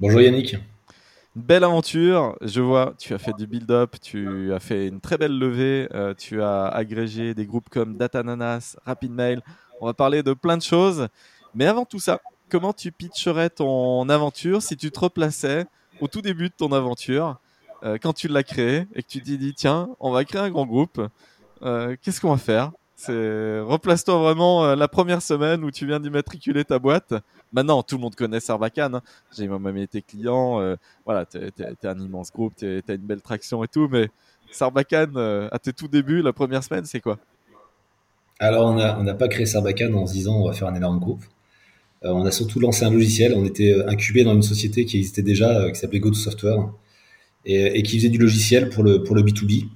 Bonjour Yannick. Belle aventure, je vois, tu as fait du build-up, tu as fait une très belle levée, euh, tu as agrégé des groupes comme Datananas, RapidMail, on va parler de plein de choses. Mais avant tout ça, comment tu pitcherais ton aventure si tu te replaçais au tout début de ton aventure, euh, quand tu l'as créé et que tu te dis, tiens, on va créer un grand groupe, euh, qu'est-ce qu'on va faire? Replace-toi vraiment euh, la première semaine où tu viens d'immatriculer ta boîte. Maintenant, tout le monde connaît Sarbacane. Hein. J'ai même été client. Euh, voilà, t'es es, un immense groupe, t'as une belle traction et tout. Mais Sarbacane, euh, à tes tout débuts, la première semaine, c'est quoi? Alors, on n'a pas créé Sarbacane en se disant on va faire un énorme groupe. on a surtout lancé un logiciel. On était incubé dans une société qui existait déjà, qui s'appelait GoToSoftware, et, et, qui faisait du logiciel pour le, pour le B2B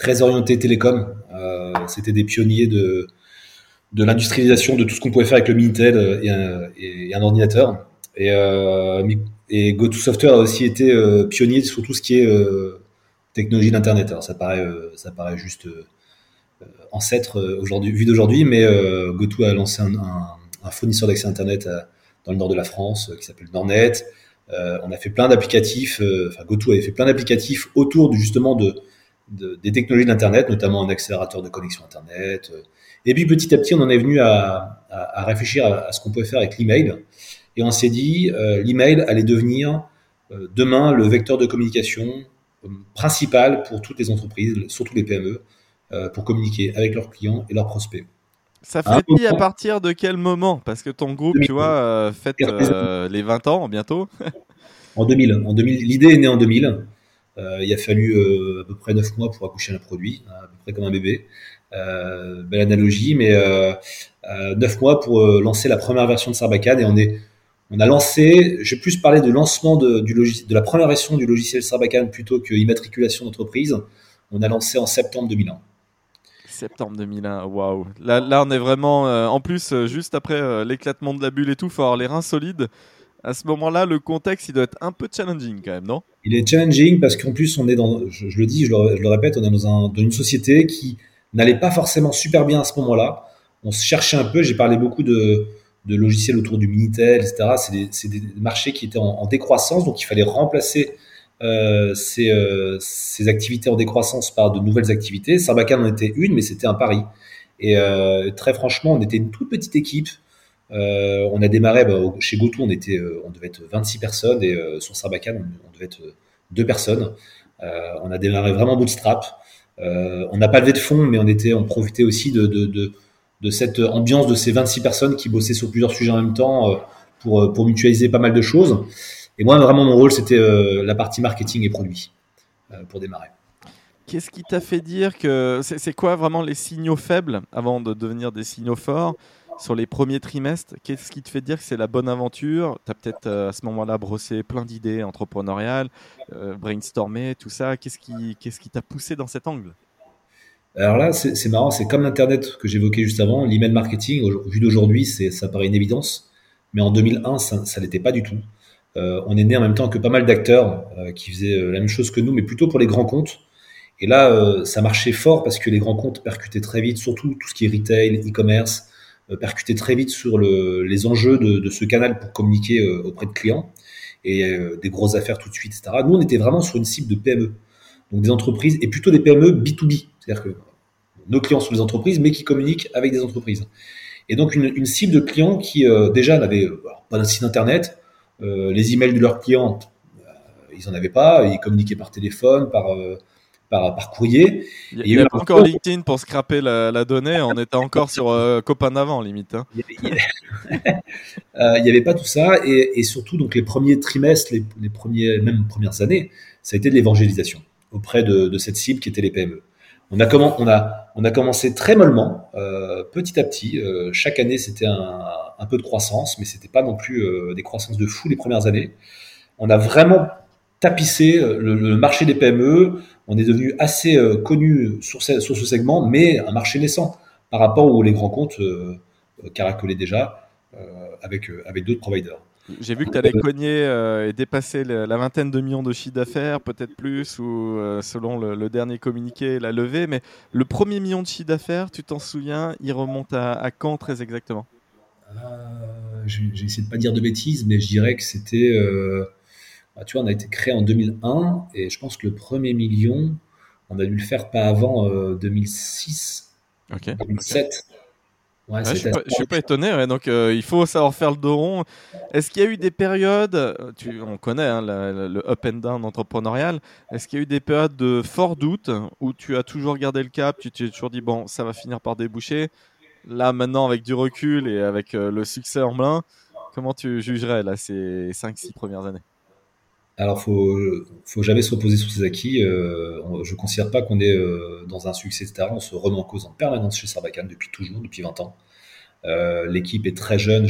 très orienté télécom. Euh, c'était des pionniers de, de l'industrialisation de tout ce qu'on pouvait faire avec le Minitel et un, et ordinateur. Et, euh, et GoToSoftware a aussi été euh, pionnier sur tout ce qui est euh, technologie d'Internet. Alors ça paraît, euh, ça paraît juste ancêtre aujourd'hui, vu d'aujourd'hui, mais GoTo a lancé un, fournisseur d'accès Internet dans le nord de la France qui s'appelle Nornet. on a fait plein d'applicatifs, enfin GoTo avait fait plein d'applicatifs autour justement de, des technologies d'Internet, notamment un accélérateur de connexion Internet. Euh. Et puis petit à petit, on en est venu à, à, réfléchir à, ce qu'on pouvait faire avec l'email. Et on s'est dit, euh, l'email allait devenir euh, demain le vecteur de communication principal pour toutes les entreprises, surtout les PME, pour communiquer avec leurs clients et leurs prospects. Ça fait à partir de quel moment? Parce que ton groupe, tu vois, fête les 20 ans bientôt. en 2000. En 2000 L'idée est née en 2000. Euh, il a fallu euh, à peu près 9 mois pour accoucher un produit, à peu près comme un bébé. Euh, belle analogie, mais 9 mois pour lancer la première version de Sarbacane et on a lancé, j'ai plus parlé de lancement de, la première version du logiciel Sarbacane plutôt que immatriculation d'entreprise. On a lancé en septembre 2001. Septembre 2001, waouh. Là, on est vraiment, en plus, juste après l'éclatement de la bulle et tout, faut avoir les reins solides à ce moment-là, le contexte, il doit être un peu challenging quand même, non? Il est challenging parce qu'en plus, on est dans, je, le dis, je le, répète, on est dans, un, dans une société qui n'allait pas forcément super bien à ce moment-là. On se cherchait un peu, j'ai parlé beaucoup de, logiciels autour du Minitel, etc. C'est des, marchés qui étaient en, décroissance, donc il fallait remplacer euh, ces, euh, ces, activités en décroissance par de nouvelles activités. Sarbacane en était une, mais c'était un pari. Et euh, très franchement, on était une toute petite équipe. Euh, on a démarré bah, chez GoTo, on euh, devait être 26 personnes et euh, sur Sarbacane, on, devait être deux personnes. on a démarré vraiment bootstrap. on n'a pas levé de fonds, mais on était, on profitait aussi de, cette ambiance de ces 26 personnes qui bossaient sur plusieurs sujets en même temps pour, mutualiser pas mal de choses. Et moi, vraiment, mon rôle, c'était la partie marketing et produit pour démarrer. Qu'est-ce qui t'a fait dire que c'est quoi vraiment les signaux faibles avant de devenir des signaux forts? Sur les premiers trimestres, qu'est-ce qui te fait dire que c'est la bonne aventure? Tu as peut-être euh, à ce moment-là brossé plein d'idées entrepreneuriales, euh, brainstormé, tout ça. Qu'est-ce qui t'a poussé dans cet angle? Alors là, c'est marrant, c'est comme l'Internet que j'évoquais juste avant, l'email marketing, vu d'aujourd'hui, ça paraît une évidence, mais en 2001, ça ne l'était pas du tout. Euh, on est né en même temps que pas mal d'acteurs qui faisaient la même chose que nous, mais plutôt pour les grands comptes. Et là, ça marchait fort parce que les grands comptes percutaient très vite, surtout tout ce qui est retail, e-commerce, percuter très vite sur le, les enjeux de, ce canal pour communiquer euh, auprès de clients et euh, des grosses affaires tout de suite, etc. Nous, on était vraiment sur une cible de PME, donc des entreprises et plutôt des PME B2B, c'est-à-dire que nos clients sont des entreprises, mais qui communiquent avec des entreprises. Et donc une, cible de clients qui déjà n'avaient pas d'un site internet, les emails de leurs clients, ils en avaient pas, ils communiquaient par téléphone, par par, courrier. Il y, a, encore LinkedIn pour scraper la, la donnée, on était encore sur euh, Copain d'avant, limite. Hein. Euh, il n'y avait pas tout ça, et, surtout, donc, les premiers trimestres, les, les, premiers, même premières années, ça a été de l'évangélisation auprès de, de, cette cible qui était les PME. On a, comment, on a on a commencé très mollement, petit à petit. chaque année, c'était un, un, peu de croissance, mais c'était pas non plus des croissances de fou les premières années. On a vraiment tapissé le, marché des PME. On est devenu assez connu sur ce, sur ce segment, mais un marché naissant par rapport où les grands comptes caracolaient déjà avec, avec d'autres providers. J'ai vu que tu allais cogner euh, et dépasser la vingtaine de millions de chiffres d'affaires, peut-être plus, ou euh, selon le, dernier communiqué, la levée. Mais le premier million de chiffre d'affaires, tu t'en souviens, il remonte à, quand très exactement? Euh, J'ai essayé de ne pas dire de bêtises, mais je dirais que c'était. Bah, tu vois, on a été créé en 2001, et je pense que le premier million, on a dû le faire pas avant 2006, 2007. je, suis pas, suis pas étonné, donc euh, il faut savoir faire le dos rond. Est-ce qu'il y a eu des périodes, tu, on connaît hein, le up and down entrepreneurial, est-ce qu'il y a eu des périodes de fort doute où tu as toujours gardé le cap, tu t'es toujours dit, bon, ça va finir par déboucher. Là, maintenant, avec du recul et avec euh, le succès en main, comment tu jugerais là, ces 5-6 premières années? Alors, faut, faut jamais se reposer sur ses acquis. Euh, je ne considère pas qu'on est euh, dans un succès, etc. On se remet en cause en permanence chez Sarbacane depuis toujours, depuis 20 ans. Euh, l'équipe est très jeune.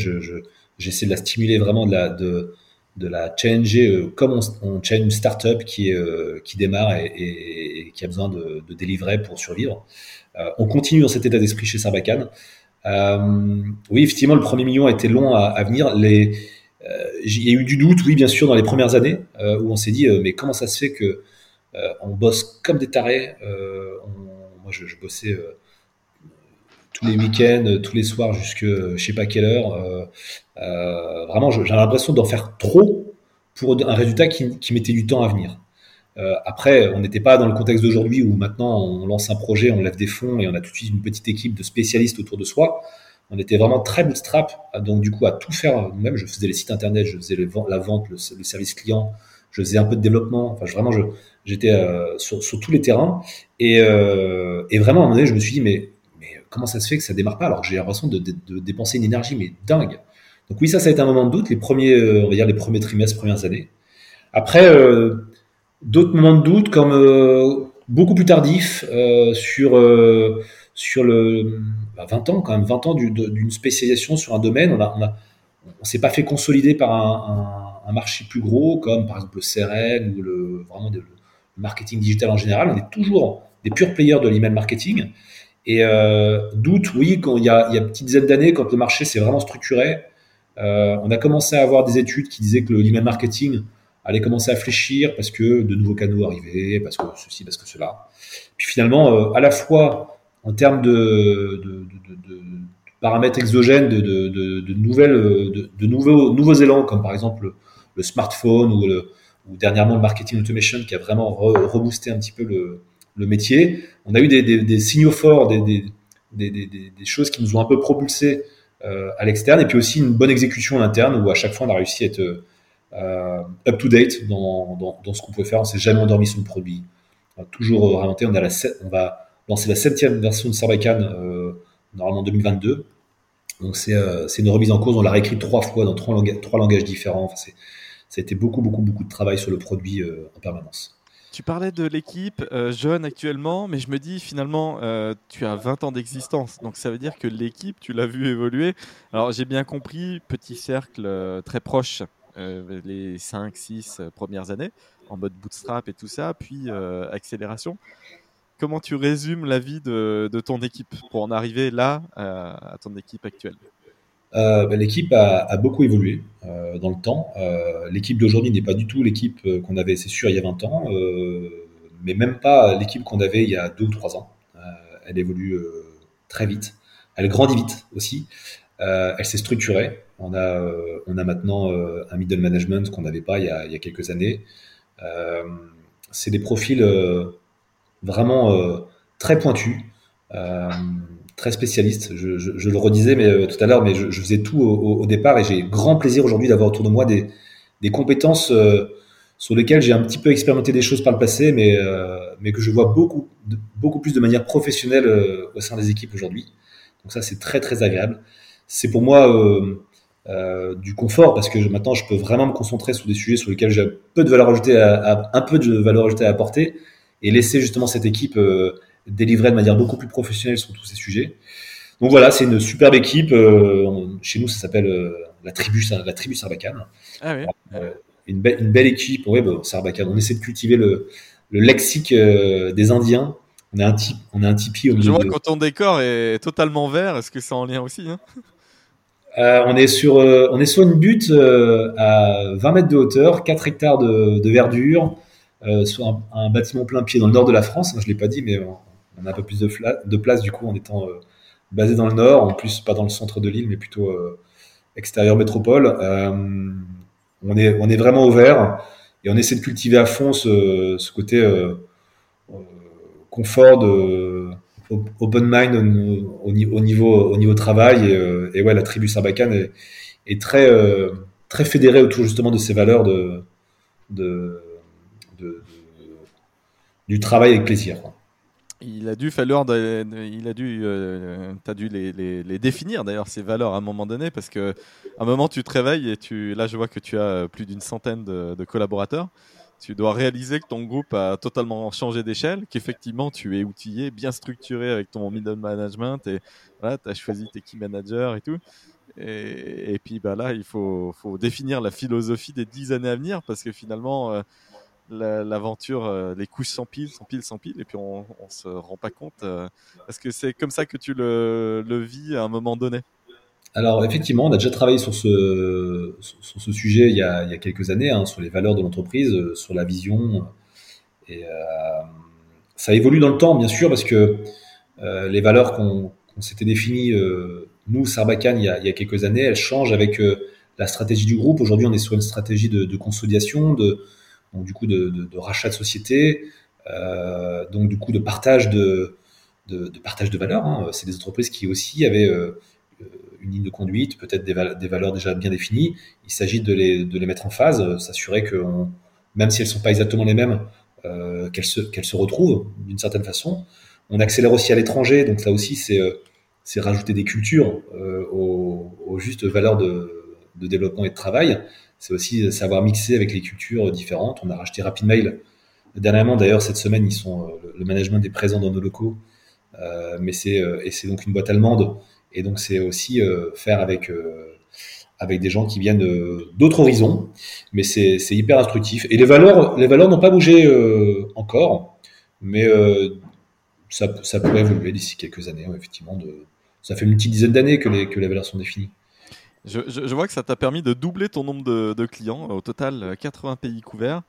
j'essaie de la stimuler vraiment, de la, de, challenger comme on, on une startup qui, qui démarre et, qui a besoin de, délivrer pour survivre. on continue dans cet état d'esprit chez Sarbacane. oui, effectivement, le premier million a été long à, venir. Il y a eu du doute, oui, bien sûr, dans les premières années, euh, où on s'est dit, euh, mais comment ça se fait que on bosse comme des tarés Moi, je, bossais tous les week-ends, tous les soirs, jusque je sais pas quelle heure. vraiment, j'ai l'impression d'en faire trop pour un résultat qui mettait du temps à venir. après, on n'était pas dans le contexte d'aujourd'hui où maintenant on lance un projet, on lève des fonds et on a tout de suite une petite équipe de spécialistes autour de soi on était vraiment très bootstrap, donc du coup à tout faire nous-mêmes. Je faisais les sites internet, je faisais la vente, le, service client, je faisais un peu de développement. Enfin, vraiment, j'étais euh, sur, tous les terrains. Euh, et, vraiment, à un moment donné, je me suis dit, mais, comment ça se fait que ça démarre pas alors que j'ai l'impression de, dépenser une énergie, mais dingue. Donc oui, ça, ça a été un moment de doute, les premiers, euh, on va dire les premiers trimestres, premières années. Après, d'autres moments de doute, comme beaucoup plus tardifs, sur sur le 20 bah, ans quand même 20 ans d'une spécialisation sur un domaine. On a, on, s'est pas fait consolider par un, marché plus gros comme par exemple le CRM ou le marketing digital en général. On est toujours des purs players de l'email marketing. Et euh, doute oui quand il y a, il y a une petite dizaine d'années quand le marché s'est vraiment structuré euh, on a commencé à avoir des études qui disaient que l'email marketing allait commencer à fléchir parce que de nouveaux canaux arrivaient parce que ceci parce que cela. Puis finalement euh, à la fois en termes de, de, de, paramètres exogènes, de, nouvelles, de, nouveaux, nouveaux élans, comme par exemple le, smartphone ou, le, ou, dernièrement le marketing automation qui a vraiment reboosté un petit peu le, le métier. On a eu des, des, des signaux forts, des, des, choses qui nous ont un peu propulsés euh, à l'externe, et puis aussi une bonne exécution en interne où à chaque fois on a réussi à être euh, up to date dans, dans, dans ce qu'on pouvait faire. On s'est jamais endormi sur le produit. On a toujours remonté. On a la, on va c'est la septième version de Sarbacane, euh, normalement 2022. Donc euh, c'est une remise en cause. On l'a réécrit trois fois dans trois, langages, trois langages différents. Enfin, ça a été beaucoup, beaucoup, beaucoup de travail sur le produit euh, en permanence. Tu parlais de l'équipe jeune actuellement, mais je me dis finalement, tu as 20 ans d'existence. Donc ça veut dire que l'équipe, tu l'as vu évoluer. Alors j'ai bien compris, petit cercle très proche, les 5-6 premières années, en mode bootstrap et tout ça, puis accélération comment tu résumes la vie de, ton équipe pour en arriver là à, ton équipe actuelle? Euh, bah, L'équipe a, beaucoup évolué euh, dans le temps. Euh, l'équipe d'aujourd'hui n'est pas du tout l'équipe qu'on avait, c'est sûr, il y a 20 ans, mais même pas l'équipe qu'on avait il y a 2 ou 3 ans. elle évolue très vite. Elle grandit vite aussi. elle s'est structurée. On a, on a maintenant un middle management qu'on n'avait pas il y, a, quelques années. c'est des profils vraiment euh, très pointu, euh, très spécialiste. Je, je, je, le redisais mais, euh, tout à l'heure, mais je, je, faisais tout au, au départ et j'ai grand plaisir aujourd'hui d'avoir autour de moi des, des compétences sur lesquelles j'ai un petit peu expérimenté des choses par le passé, mais, mais que je vois beaucoup, beaucoup plus de manière professionnelle au sein des équipes aujourd'hui. Donc ça, c'est très très agréable. C'est pour moi euh, du confort parce que maintenant je peux vraiment me concentrer sur des sujets sur lesquels j'ai peu de valeur ajoutée à, un peu de valeur ajoutée à apporter et laisser justement cette équipe euh, délivrer de manière beaucoup plus professionnelle sur tous ces sujets. Donc voilà, c'est une superbe équipe. chez nous, ça s'appelle la tribu, la tribu Sarbacane. Ah oui. une, belle, une belle équipe. Oui, bah, Sarbacane. On essaie de cultiver le, le lexique des Indiens. On a un type, on a un tipi au Je vois quand ton décor est totalement vert. Est-ce que c'est en lien aussi hein? Euh, on est sur, euh, on est sur une butte euh, à 20 mètres de hauteur, 4 hectares de, de verdure, sur un, un, bâtiment plein pied dans le nord de la France. Je l'ai pas dit, mais on, a un peu plus de, de place du coup en étant basé dans le nord, en plus pas dans le centre de l'île, mais plutôt extérieur métropole. on est, on est vraiment ouvert et on essaie de cultiver à fond ce, ce côté confort de open mind au, au, niveau au niveau travail et, euh, et ouais la tribu Sarbacane est, est, très euh, très fédérée autour justement de ces valeurs de, de, travail avec plaisir. Il a dû falloir, il a dû, euh, as dû les, définir d'ailleurs ces valeurs à un moment donné parce que à un moment tu te réveilles et tu, là je vois que tu as plus d'une centaine de, de collaborateurs tu dois réaliser que ton groupe a totalement changé d'échelle, qu'effectivement tu es outillé, bien structuré avec ton middle management et voilà, tu as choisi tes key managers et tout. Et, puis bah là, il faut, faut, définir la philosophie des dix années à venir parce que finalement, euh, l'aventure, euh, les couches s'empilent, s'empilent, s'empilent et puis on, on se rend pas compte. Euh, est-ce que c'est comme ça que tu le, vis à un moment donné? Alors effectivement, on a déjà travaillé sur ce, sur ce sujet il y, a, quelques années, hein, sur les valeurs de l'entreprise, euh, sur la vision. Et euh, ça évolue dans le temps, bien sûr, parce que les valeurs qu'on s'était définies, nous, Sarbacane, il y, a, quelques années, elles changent avec la stratégie du groupe. Aujourd'hui, on est sur une stratégie de, de consolidation, de, donc du coup de, de, de rachat de société, donc du coup de partage de, de, partage de valeurs. Hein. C'est des entreprises qui aussi avaient une ligne de conduite, peut-être des, valeurs déjà bien définies. Il s'agit de les, de les mettre en phase, euh, s'assurer que, même si elles sont pas exactement les mêmes, euh, qu'elles se, qu'elles se retrouvent d'une certaine façon. On accélère aussi à l'étranger, donc ça aussi, c'est, euh, c'est rajouter des cultures euh, aux, aux, justes valeurs de, de, développement et de travail. C'est aussi savoir mixer avec les cultures différentes. On a racheté RapidMail dernièrement, d'ailleurs, cette semaine, ils sont, le management est présent dans nos locaux. Euh, mais c'est, et c'est donc une boîte allemande et donc, c'est aussi euh, faire avec, euh, avec des gens qui viennent euh, d'autres horizons. Mais c'est hyper instructif. Et les valeurs les valeurs n'ont pas bougé encore, mais ça, pourrait évoluer d'ici quelques années, effectivement. Ça fait une petite dizaine d'années que les valeurs sont définies. Je, je, vois que ça t'a permis de doubler ton nombre de, de, clients, au total 80 pays couverts.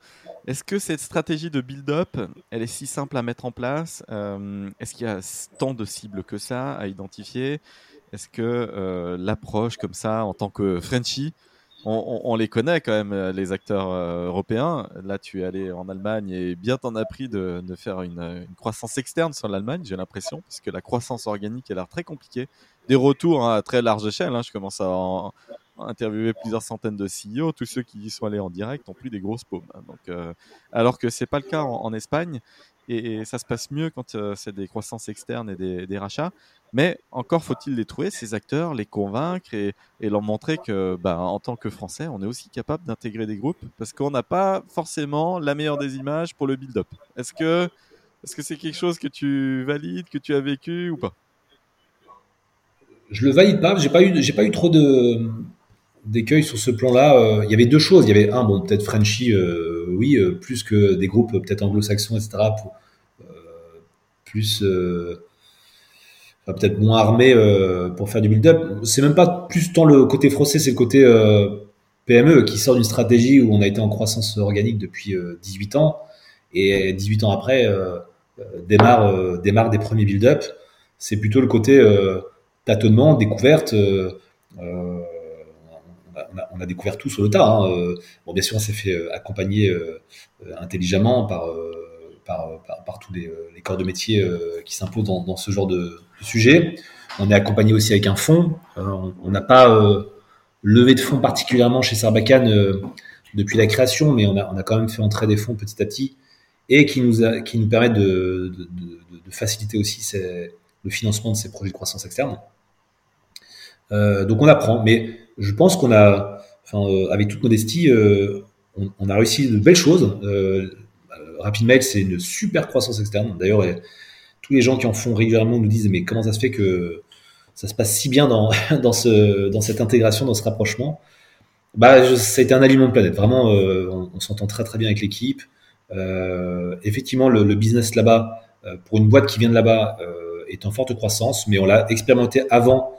Est-ce que cette stratégie de build-up, elle est si simple à mettre en place euh, Est-ce qu'il y a tant de cibles que ça à identifier? Est-ce que euh, l'approche comme ça, en tant que Frenchie, on, les connaît quand même, euh, les acteurs euh, européens. Là, tu es allé en Allemagne et bien t'en as pris de, faire une, croissance externe sur l'Allemagne, j'ai l'impression, puisque la croissance organique a l'air très compliquée. Des retours hein, à très large échelle, hein. je commence à, interviewer plusieurs centaines de CEO. Tous ceux qui y sont allés en direct ont plus des grosses paumes. Hein. donc, alors que c'est pas le cas en, Espagne. Et, ça se passe mieux quand c'est des croissances externes et des, des rachats. Mais encore faut-il les trouver, ces acteurs, les convaincre et, leur montrer que, bah, en tant que Français, on est aussi capable d'intégrer des groupes parce qu'on n'a pas forcément la meilleure des images pour le build-up. Est-ce que est-ce que c'est quelque chose que tu valides, que tu as vécu ou pas? Je le valide pas. J'ai pas eu, pas eu trop de d'écueils sur ce plan-là. Euh, il y avait deux choses. Il y avait un, bon, peut-être Frenchy, euh, oui, euh, plus que des groupes peut-être anglo-saxons, etc. Plus peut-être moins armé euh, pour faire du build-up. C'est même pas plus tant le côté français, c'est le côté PME qui sort d'une stratégie où on a été en croissance organique depuis 18 euh, ans et 18 ans après démarre, démarre des premiers build-up. C'est plutôt le côté tâtonnement, découverte. On a, on, a, découvert tout sur le tas. Hein. Bon, bien sûr, on s'est fait accompagner intelligemment par par, tous les, corps de métier qui s'imposent dans, ce genre de, sujet. On est accompagné aussi avec un fonds. Euh, on n'a pas euh, levé de fonds particulièrement chez Sarbacane euh, depuis la création, mais on a, quand même fait entrer des fonds petit à petit et qui nous, a, qui nous permettent de, de, de, faciliter aussi le financement de ces projets de croissance externe. Euh, donc on apprend, mais je pense qu'on a, enfin, avec toute modestie, euh, on, a réussi de belles choses. Euh, RapidMail, c'est une super croissance externe. D'ailleurs, tous les gens qui en font régulièrement nous disent mais comment ça se fait que ça se passe si bien dans, dans, ce, dans cette intégration, dans ce rapprochement? Bah, Ça a été un aliment de planète. Vraiment, euh, on, s'entend très très bien avec l'équipe. Euh, effectivement, le, le business là-bas, euh, pour une boîte qui vient de là-bas, euh, est en forte croissance, mais on l'a expérimenté avant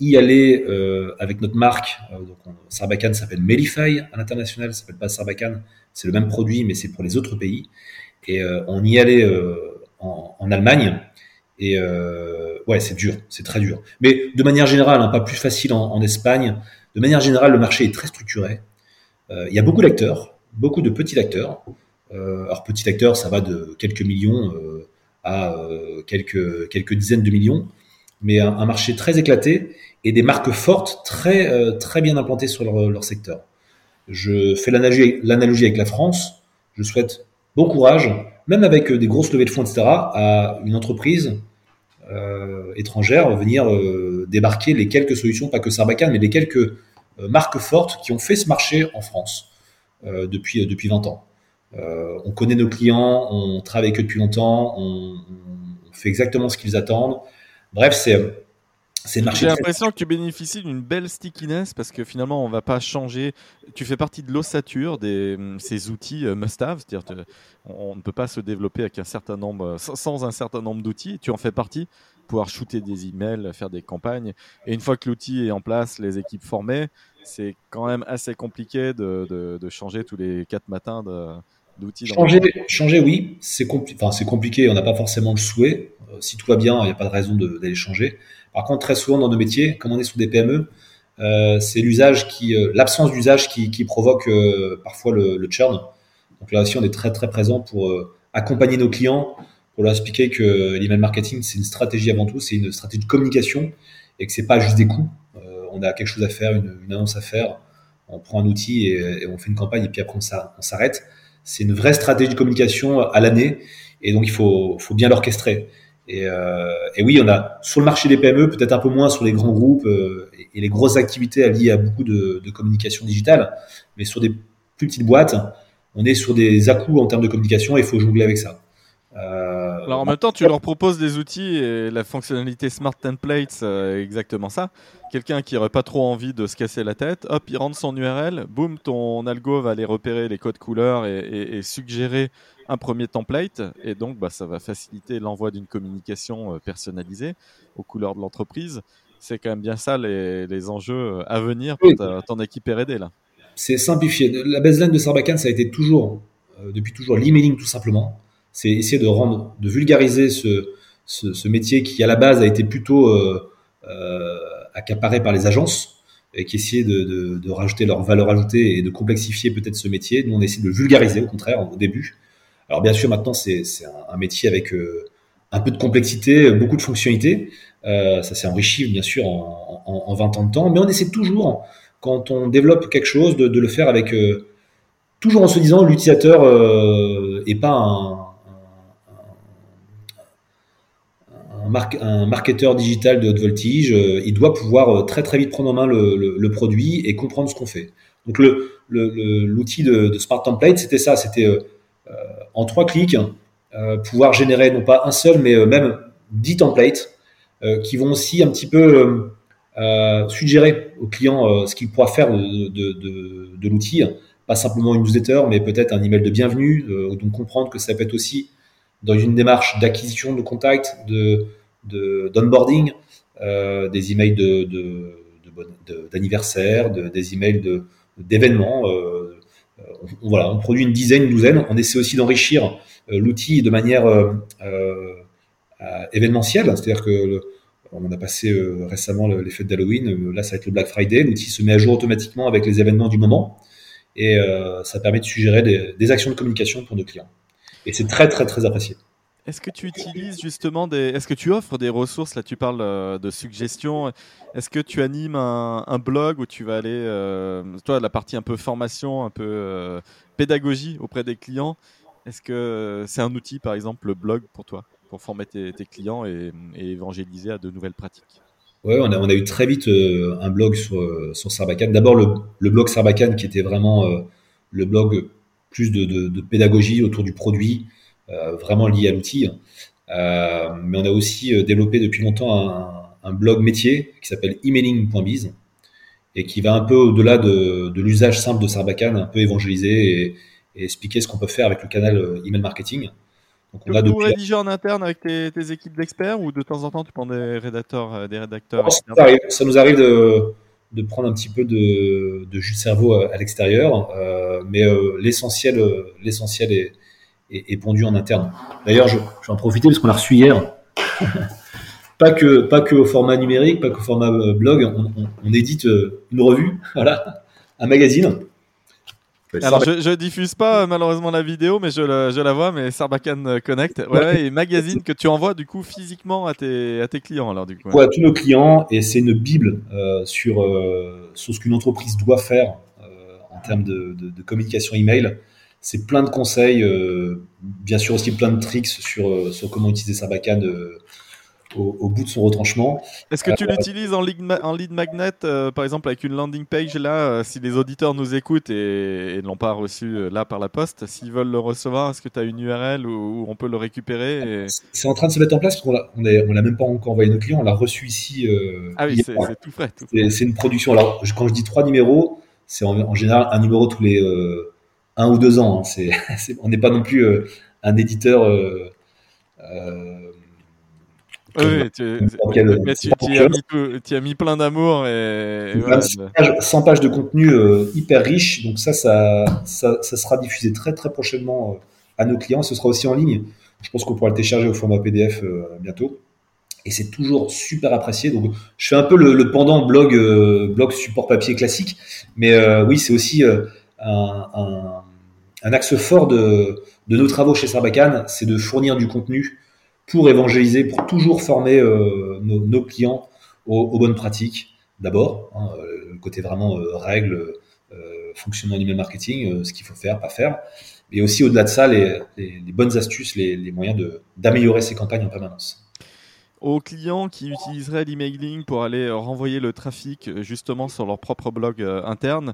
y aller euh, avec notre marque. donc Sarbacane s'appelle Melify à l'international, ça s'appelle pas Sarbacane, c'est le même produit, mais c'est pour les autres pays. Et on y allait en, en, Allemagne. Et ouais, c'est dur, c'est très dur. Mais de manière générale, hein, pas plus facile en, Espagne. De manière générale, le marché est très structuré. Il y a beaucoup d'acteurs, beaucoup de petits acteurs. alors petits acteurs, ça va de quelques millions à euh, quelques, quelques dizaines de millions, mais un, marché très éclaté et des marques fortes très, euh, très bien implantées sur leur, secteur. Je fais l'analogie avec la France. Je souhaite bon courage, même avec des grosses levées de fonds, etc., à une entreprise euh, étrangère venir euh, débarquer les quelques solutions, pas que Sarbacane, mais les quelques marques fortes qui ont fait ce marché en France depuis, depuis 20 ans. Euh, on connaît nos clients, on travaille avec eux depuis longtemps, on, on fait exactement ce qu'ils attendent. Bref, c'est j'ai l'impression que tu bénéficies d'une belle stickiness parce que finalement, on va pas changer. Tu fais partie de l'ossature de ces outils euh, must-have, c'est-à-dire on ne peut pas se développer avec un certain nombre, sans un certain nombre d'outils. Tu en fais partie, pouvoir shooter des emails, faire des campagnes. Et une fois que l'outil est en place, les équipes formées, c'est quand même assez compliqué de, de changer tous les quatre matins de, Changer, changer, oui, c'est compliqué, on n'a pas forcément le souhait. Euh, si tout va bien, il n'y a pas de raison d'aller changer. Par contre, très souvent dans nos métiers, comme on est sur des PME, euh, c'est l'usage qui, euh, l'absence d'usage qui, qui, provoque parfois le, le, churn. Donc là aussi, on est très très présent pour accompagner nos clients, pour leur expliquer que l'email marketing c'est une stratégie avant tout, c'est une stratégie de communication et que c'est pas juste des coûts. on a quelque chose à faire, une, une, annonce à faire, on prend un outil et, et, on fait une campagne et puis après on s'arrête c'est une vraie stratégie de communication à l'année et donc il faut, bien l'orchestrer. Et, euh, et, oui, on a sur le marché des PME, peut-être un peu moins sur les grands groupes euh, et, les grosses activités liées à beaucoup de, de, communication digitale, mais sur des plus petites boîtes, on est sur des à en termes de communication et il faut jongler avec ça. Euh, Alors en même temps, tu leur proposes des outils et la fonctionnalité Smart Templates, euh, exactement ça. Quelqu'un qui aurait pas trop envie de se casser la tête, hop, il rentre son URL, boum, ton algo va aller repérer les codes couleurs et, suggérer un premier template. Et donc, bah, ça va faciliter l'envoi d'une communication euh, personnalisée aux couleurs de l'entreprise. C'est quand même bien ça les, enjeux à venir pour ton équipe R&D là. C'est simplifié. La baseline de Sarbacane, ça a été toujours, depuis toujours, l'emailing tout simplement c'est essayer de rendre, de vulgariser ce, ce, métier qui à la base a été plutôt euh, euh, accaparé par les agences et qui essayait de, de, rajouter leur valeur ajoutée et de complexifier peut-être ce métier. Nous, on essaie de le vulgariser au contraire au début. Alors bien sûr, maintenant, c'est un, un, métier avec euh, un peu de complexité, beaucoup de fonctionnalités. Ça s'est enrichi bien sûr en, en, en, 20 ans de temps, mais on essaie toujours, quand on développe quelque chose, de, de le faire avec toujours en se disant l'utilisateur euh, est pas un, un, marketeur digital de haute voltige, euh, il doit pouvoir euh, très très vite prendre en main le, produit et comprendre ce qu'on fait. Donc l'outil de, Smart Template, c'était ça, c'était euh, en trois clics pouvoir générer non pas un seul, mais même dix templates qui vont aussi un petit peu suggérer au client ce qu'il pourra faire de, l'outil, pas simplement une newsletter, mais peut-être un email de bienvenue, donc comprendre que ça peut être aussi dans une démarche d'acquisition de contact, de d'onboarding, euh, des emails d'anniversaire, de, des emails d'événements. Euh, on, voilà, on produit une dizaine, une douzaine. On essaie aussi d'enrichir euh, l'outil de manière événementielle, c'est-à-dire que on a passé récemment les fêtes d'Halloween. là, ça va être le Black Friday. L'outil se met à jour automatiquement avec les événements du moment et ça permet de suggérer des, des, actions de communication pour nos clients. Et c'est très, très, très apprécié. Est-ce que tu utilises justement des. Est-ce que tu offres des ressources Là, tu parles euh, de suggestions. Est-ce que tu animes un, blog où tu vas aller. Euh, toi, la partie un peu formation, un peu euh, pédagogie auprès des clients. Est-ce que c'est un outil, par exemple, le blog pour toi, pour former tes, clients et, évangéliser à de nouvelles pratiques? Oui, on a, eu très vite un blog sur, sur Sarbacane. D'abord, le, blog Sarbacane qui était vraiment le blog plus de, pédagogie autour du produit, euh, vraiment lié à l'outil. mais on a aussi développé depuis longtemps un, un blog métier qui s'appelle emailing.biz et qui va un peu au-delà de, de l'usage simple de Sarbacane, un peu évangéliser et, et expliquer ce qu'on peut faire avec le canal email marketing. Donc on a depuis... rédiger en interne avec tes, tes équipes d'experts ou de temps en temps tu prends des rédacteurs, des rédacteurs ça, arrive, ça, nous arrive de, de, prendre un petit peu de, de jus de cerveau à, l'extérieur, euh, mais euh, l'essentiel, l'essentiel est, est, est, pondu en interne. D'ailleurs, je, je vais en profiter parce qu'on l'a reçu hier. pas que pas que au format numérique, pas qu'au format euh, blog. On, on, on, édite euh, une revue, voilà, un magazine. Alors je, je diffuse pas malheureusement la vidéo, mais je, la, je la vois. Mais Sarbacane Connect, ouais, ouais, et magazine que tu envoies du coup physiquement à tes à tes clients alors du coup. Ouais, à tous nos clients et c'est une bible euh, sur euh, sur ce qu'une entreprise doit faire euh, en termes de, de, de, communication email. C'est plein de conseils, bien sûr aussi plein de tricks sur sur comment utiliser Sarbacane au, bout de son retranchement. Est-ce que tu euh, l'utilises en lead, en lead magnet, euh, par exemple avec une landing page là, euh, si les auditeurs nous écoutent et, ne l'ont pas reçu là par la poste, s'ils veulent le recevoir, est-ce que tu as une URL où, on peut le récupérer C'est en train de se mettre en place parce qu'on on, l'a même pas encore envoyé à nos clients, on l'a reçu ici. ah oui, c'est, tout frais. C'est, une production. Alors quand je dis trois numéros, c'est en, général un numéro tous les un ou deux ans. Hein. C'est, on n'est pas non plus un éditeur. Euh, oui, tu, mais tu, as mis, tu, as mis, plein d'amour et, et voilà. 100, pages, de contenu euh, hyper riche. Donc ça ça, ça, ça, sera diffusé très très prochainement euh, à nos clients. Ce sera aussi en ligne. Je pense qu'on pourra le télécharger au format PDF euh, bientôt. Et c'est toujours super apprécié. Donc je fais un peu le, le pendant blog blog support papier classique, mais oui c'est aussi un, un, un, axe fort de, nos travaux chez Sarbacane, c'est de fournir du contenu pour évangéliser, pour toujours former euh, nos, clients aux, bonnes pratiques. D'abord, hein, euh, le côté vraiment euh, règles, fonctionnement email marketing, ce qu'il faut faire, pas faire, et aussi au-delà de ça, les, bonnes astuces, les, les moyens d'améliorer ces campagnes en permanence aux clients qui utiliseraient l'emailing pour aller renvoyer le trafic justement sur leur propre blog interne,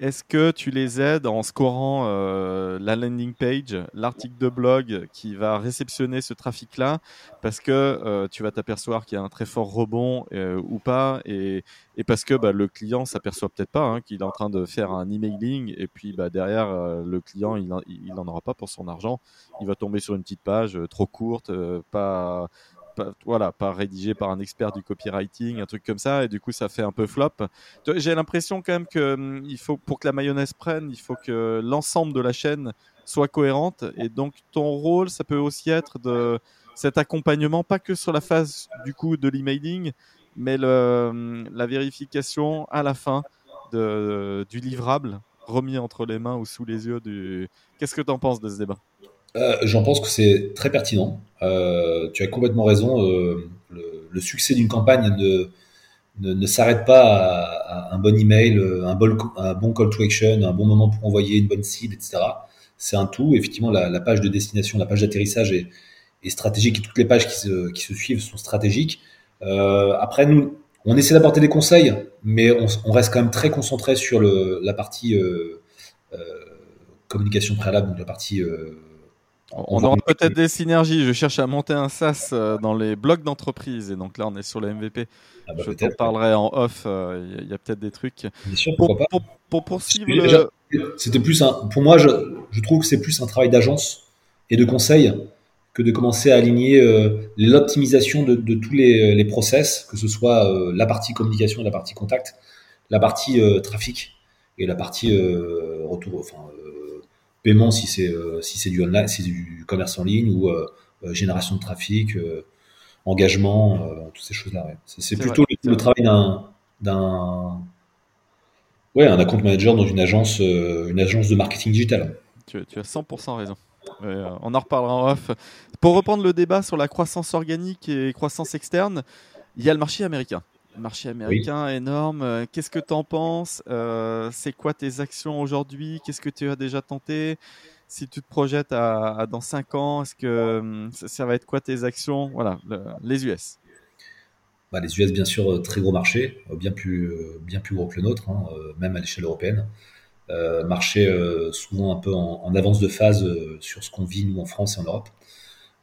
est-ce que tu les aides en scorant euh, la landing page, l'article de blog qui va réceptionner ce trafic-là Parce que euh, tu vas t'apercevoir qu'il y a un très fort rebond euh, ou pas, et, et parce que bah, le client s'aperçoit peut-être pas hein, qu'il est en train de faire un emailing, et puis bah, derrière, le client, il n'en aura pas pour son argent. Il va tomber sur une petite page trop courte, pas pas, voilà, pas rédigé par un expert du copywriting, un truc comme ça, et du coup ça fait un peu flop. J'ai l'impression quand même que hum, il faut pour que la mayonnaise prenne, il faut que l'ensemble de la chaîne soit cohérente, et donc ton rôle, ça peut aussi être de cet accompagnement, pas que sur la phase du coup de l'emailing, mais le, hum, la vérification à la fin de, du livrable remis entre les mains ou sous les yeux du. Qu'est-ce que tu en penses de ce débat? Euh, J'en pense que c'est très pertinent. Euh, tu as complètement raison. Euh, le, le, succès d'une campagne ne, ne, s'arrête pas à, à, un bon email, un bon, un bon call to action, un bon moment pour envoyer une bonne cible, etc. C'est un tout. Effectivement, la, la, page de destination, la page d'atterrissage est, est, stratégique et toutes les pages qui se, qui se suivent sont stratégiques. Euh, après, nous, on essaie d'apporter des conseils, mais on, on, reste quand même très concentré sur le, la partie euh, euh, communication préalable, donc la partie on, aura peut-être des synergies. Je cherche à monter un SaaS euh, dans les blocs d'entreprise. Et donc là, on est sur le MVP. Ah bah je t'en parlerai en off. Il euh, y a, peut-être des trucs. Bien sûr, pour. Pour, poursuivre. C'était plus un, pour moi, je, je trouve que c'est plus un travail d'agence et de conseil que de commencer à aligner euh, l'optimisation de, de, tous les, les, process, que ce soit euh, la partie communication la partie contact, la partie euh, trafic et la partie retour, enfin, paiement si c'est euh, si c'est du online, si c'est du commerce en ligne ou euh, euh, génération de trafic, engagement, toutes ces choses-là. Ouais. C'est plutôt le, travail d'un d'un ouais un account manager dans une agence une agence de marketing digital. Tu, tu as 100% raison. on en reparlera en off. Pour reprendre le débat sur la croissance organique et croissance externe, il y a le marché américain. Marché américain énorme. Euh, qu'est-ce que tu en penses? Euh, C'est quoi tes actions aujourd'hui? Qu'est-ce que tu as déjà tenté? Si tu te projettes à, dans 5 ans, est-ce que hum, ça, va être quoi tes actions? Voilà, les US. Bah, les US, bien sûr, euh, très gros marché, bien plus, bien plus gros que le nôtre, hein, même à l'échelle européenne. marché souvent un peu en, avance de phase sur ce qu'on vit nous en France et en Europe.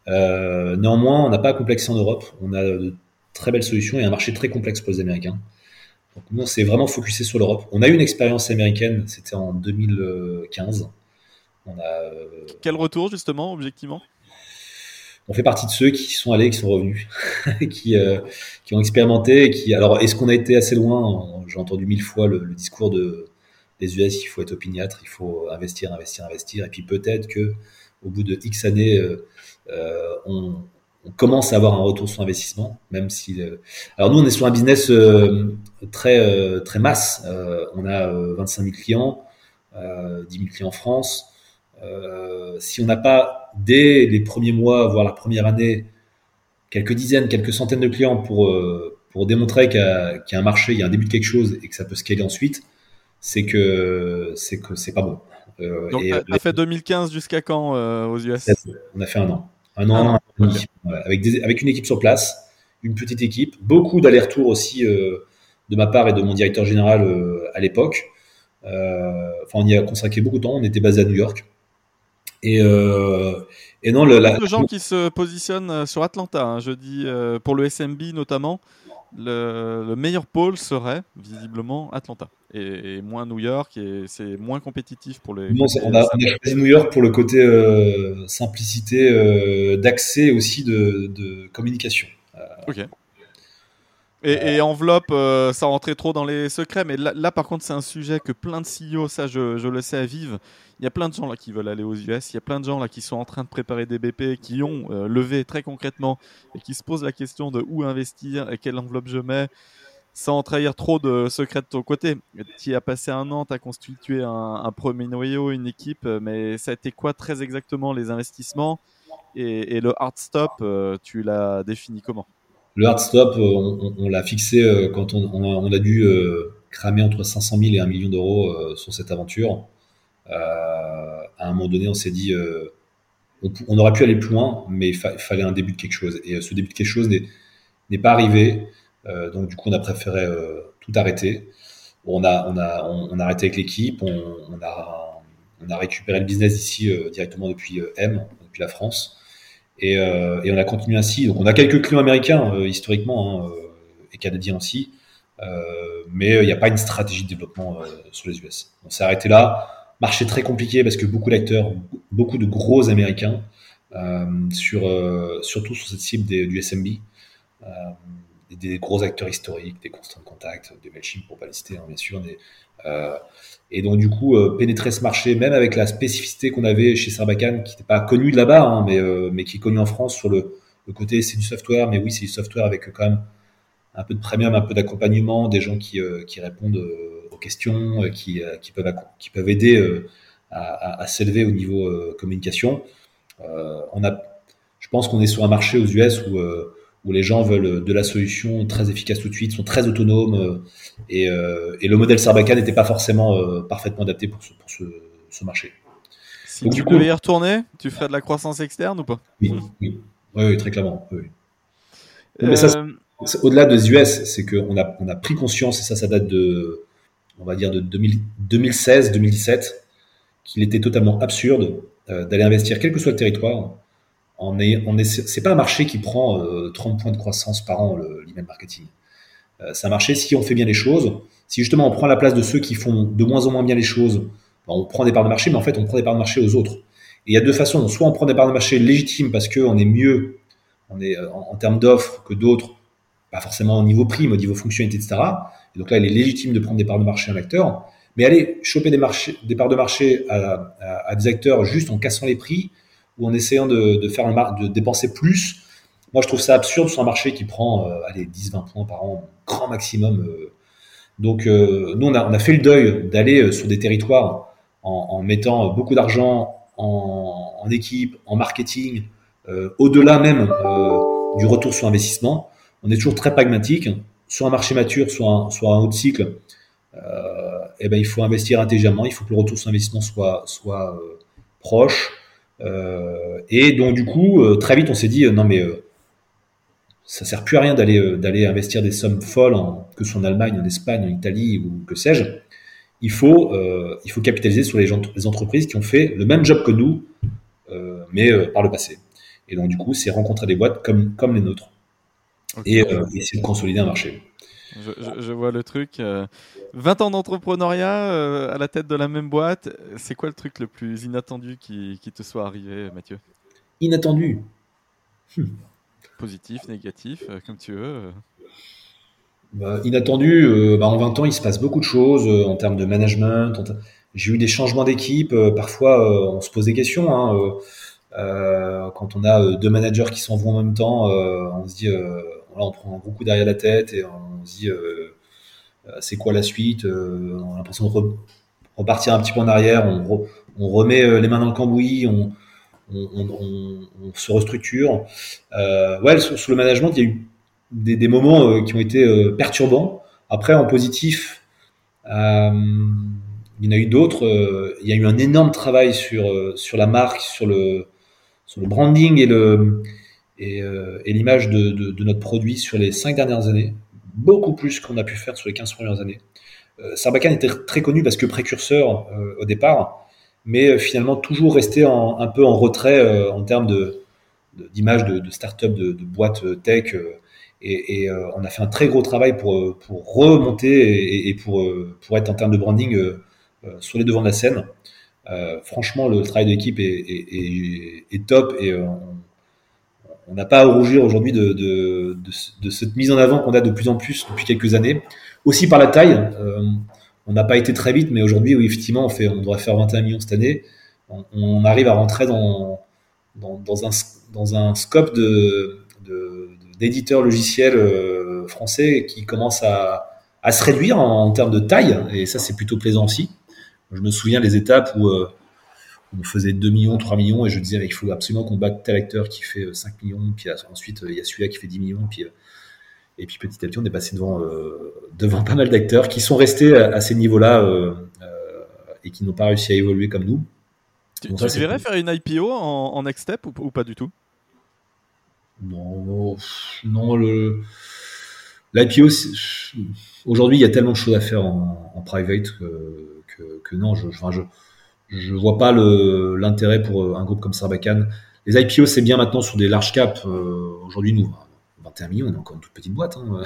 néanmoins, on n'a pas complexé en Europe. On a de très belles solutions et un marché très complexe pour les Américains. Donc nous, on s'est vraiment focusé sur l'Europe. On a eu une expérience américaine, c'était en 2015. On a, Quel retour justement, objectivement? On fait partie de ceux qui sont allés, qui sont revenus, qui, euh, qui ont expérimenté. qui, alors, est-ce qu'on a été assez loin? J'ai entendu mille fois le, discours de, des US il faut être opiniâtre, il faut investir, investir, investir. Et puis peut-être que au bout de X années, euh, euh, on, on, commence à avoir un retour sur investissement, même si. Alors nous, on est sur un business très très masse. on a 25 000 clients, 10 000 clients en France. si on n'a pas dès les premiers mois, voire la première année, quelques dizaines, quelques centaines de clients pour, euh, pour démontrer qu'il y, a un marché, il y a un début de quelque chose et que ça peut scaler ensuite, c'est que c'est que c'est pas bon. Euh, Donc, tu as fait 2015 jusqu'à quand euh, aux US On a fait un an. Un an, un an, avec, avec une équipe sur place, une petite équipe, beaucoup d'allers-retours aussi de ma part et de mon directeur général à l'époque. enfin, on y a consacré beaucoup de temps. On était basé à New York. Et, euh, et non, le, la... de gens qui se positionnent euh, sur Atlanta. Hein, je dis euh, pour le SMB notamment, le, le, meilleur pôle serait visiblement Atlanta et, moins New York et c'est moins compétitif pour les. Non, on, a, choisi New York pour le côté euh, simplicité euh, d'accès aussi de, de communication. ok. Et, et, enveloppe, euh, ça rentrait trop dans les secrets, mais là, là par contre, c'est un sujet que plein de CEO, ça je, je, le sais à Vive, il y a plein de gens là qui veulent aller aux US, il y a plein de gens là qui sont en train de préparer des BP, qui ont euh, levé très concrètement et qui se posent la question de où investir et quelle enveloppe je mets, sans trahir trop de secrets de ton côté. Tu as passé un an, tu as constitué un, premier noyau, une équipe, mais ça a été quoi très exactement les investissements et, le hard stop, euh, tu l'as défini comment? Le hard stop, euh, on, l'a fixé euh, quand on, a, dû euh, cramer entre 500 000 et 1 million d'euros sur cette aventure. à un moment donné, on s'est dit, on, aurait pu aller plus loin, mais il, fallait un début de quelque chose. Et ce début de quelque chose n'est pas arrivé. Donc du coup, on a préféré tout arrêter. On a, on a, on, a arrêté avec l'équipe. On, a, on a récupéré le business ici directement depuis M, depuis la France. Et, euh, et, on a continué ainsi. Donc on a quelques clients américains euh, historiquement hein, euh, et canadiens aussi, mais il n'y a pas une stratégie de développement sur les US. On s'est arrêté là. Marché très compliqué parce que beaucoup d'acteurs, beaucoup de gros américains, sur, surtout sur cette cible des, du SMB, des gros acteurs historiques, des Constant Contact, des Mailchimp pour pas lister, hein, bien sûr, euh, et donc du coup, euh, pénétrer ce marché, même avec la spécificité qu'on avait chez Sarbacane, qui n'était pas connu de là-bas, hein, mais, euh, mais qui est connu en France sur le, le côté c'est du software, mais oui c'est du software avec quand même un peu de premium, un peu d'accompagnement, des gens qui, qui répondent aux questions, qui, qui, peuvent, qui peuvent aider à, à, s'élever au niveau communication. on a, je pense qu'on est sur un marché aux US où où les gens veulent de la solution très efficace tout de suite, sont très autonomes, euh, et, euh, et le modèle Sarbacane n'était pas forcément euh, parfaitement adapté pour ce, pour ce, ce marché. Si Donc, tu pouvais y retourner, tu ferais de la croissance externe ou pas? Oui, oui, oui, très clairement. Oui. Mais ça, au-delà des US, c'est qu'on a, on a pris conscience, et ça, ça date de, on va dire, de 2016-2017, qu'il était totalement absurde d'aller investir, quel que soit le territoire, on est, on est, c'est pas un marché qui prend 30 euh, points de croissance par an, l'email marketing. Euh, c'est un marché, si on fait bien les choses, si justement on prend la place de ceux qui font de moins en moins bien les choses, ben, on prend des parts de marché, mais en fait, on prend des parts de marché aux autres. Et il y a deux façons. Soit on prend des parts de marché légitimes parce qu'on est mieux on est, euh, en, termes d'offres que d'autres, pas forcément au niveau prix, mais au niveau fonctionnalité, etc. Et donc là, il est légitime de prendre des parts de marché à un acteur. Mais aller choper des, parts de marché à, des acteurs juste en cassant les prix, ou en essayant de, faire un de dépenser plus. Moi, je trouve ça absurde sur un marché qui prend euh, allez, 10-20 points par an, grand maximum. Euh. Donc, euh, nous, on a, fait le deuil d'aller sur des territoires en, mettant beaucoup d'argent en, équipe, en marketing, au-delà même du retour sur investissement. On est toujours très pragmatique. Sur un marché mature, sur un, un haut cycle, eh ben, il faut investir intelligemment. Il faut que le retour sur investissement soit, soit proche. Euh, et donc du coup, euh, très vite, on s'est dit euh, non mais ça sert plus à rien d'aller d'aller investir des sommes folles, en, que ce soit en Allemagne, en Espagne, en Italie ou que sais-je. Il faut il faut capitaliser sur les, gens, les entreprises qui ont fait le même job que nous, mais par le passé. Et donc, du coup, c'est rencontrer des boîtes comme, comme les nôtres et essayer de consolider un marché. Je, vois le truc. 20 ans d'entrepreneuriat à la tête de la même boîte. C'est quoi le truc le plus inattendu qui, qui te soit arrivé, Mathieu? Inattendu hmm. Positif, négatif, comme tu veux. Bah, inattendu, euh, bah, en 20 ans, il se passe beaucoup de choses euh, en termes de management. J'ai eu des changements d'équipe. Euh, parfois, on se pose des questions. Hein, quand on a deux managers qui s'en vont en même temps, on se dit, on prend un gros coup derrière la tête et on se dit, c'est quoi la suite On a l'impression de repartir un petit peu en arrière. On, on remet les mains dans le cambouis. On, on, se restructure. ouais, sur, le management, il y a eu des, moments euh, qui ont été euh, perturbants. Après, en positif, euh, il y en a eu d'autres. il y a eu un énorme travail sur, la marque, sur le, branding et l'image de, notre produit sur les cinq dernières années, beaucoup plus qu'on a pu faire sur les 15 premières années. Euh, Sarbacane était très connu parce que précurseur euh, au départ, mais finalement toujours resté un peu en retrait euh, en termes d'image de, de, start-up, de, boîte tech. Et, euh, on a fait un très gros travail pour, euh, remonter et, pour, euh, être en termes de branding sur les devants de la scène. franchement, le travail de l'équipe est, est, top et n'a pas à rougir aujourd'hui de, de, de, de, cette mise en avant qu'on a de plus en plus depuis quelques années. Aussi par la taille. Euh, on n'a pas été très vite, mais aujourd'hui, oui, effectivement, on, fait, on devrait faire 21 millions cette année. On, on arrive à rentrer dans, dans, dans, un, dans un scope de, de, d'éditeurs logiciels euh, français qui commencent à, à se réduire en, termes de taille, et ça c'est plutôt plaisant aussi. Je me souviens des étapes où euh, on faisait 2 millions, 3 millions, et je disais il faut absolument qu'on batte tel acteur qui fait 5 euh, millions, puis ensuite il y a celui-là qui fait 10 millions, puis, et puis petit à petit on est passé devant, devant pas mal d'acteurs qui sont restés à, ces niveaux-là et qui n'ont pas réussi à évoluer comme nous. Tu, tu faire une IPO en, en next step ou pas du tout? Non, non le l'IPO aujourd'hui il y a tellement de choses à faire en, private que, que, non, je je vois pas l'intérêt pour un groupe comme Sarbacane. Les IPO c'est bien maintenant sur des large caps. Euh, aujourd'hui nous 21 millions, on est encore une toute petite boîte. Hein.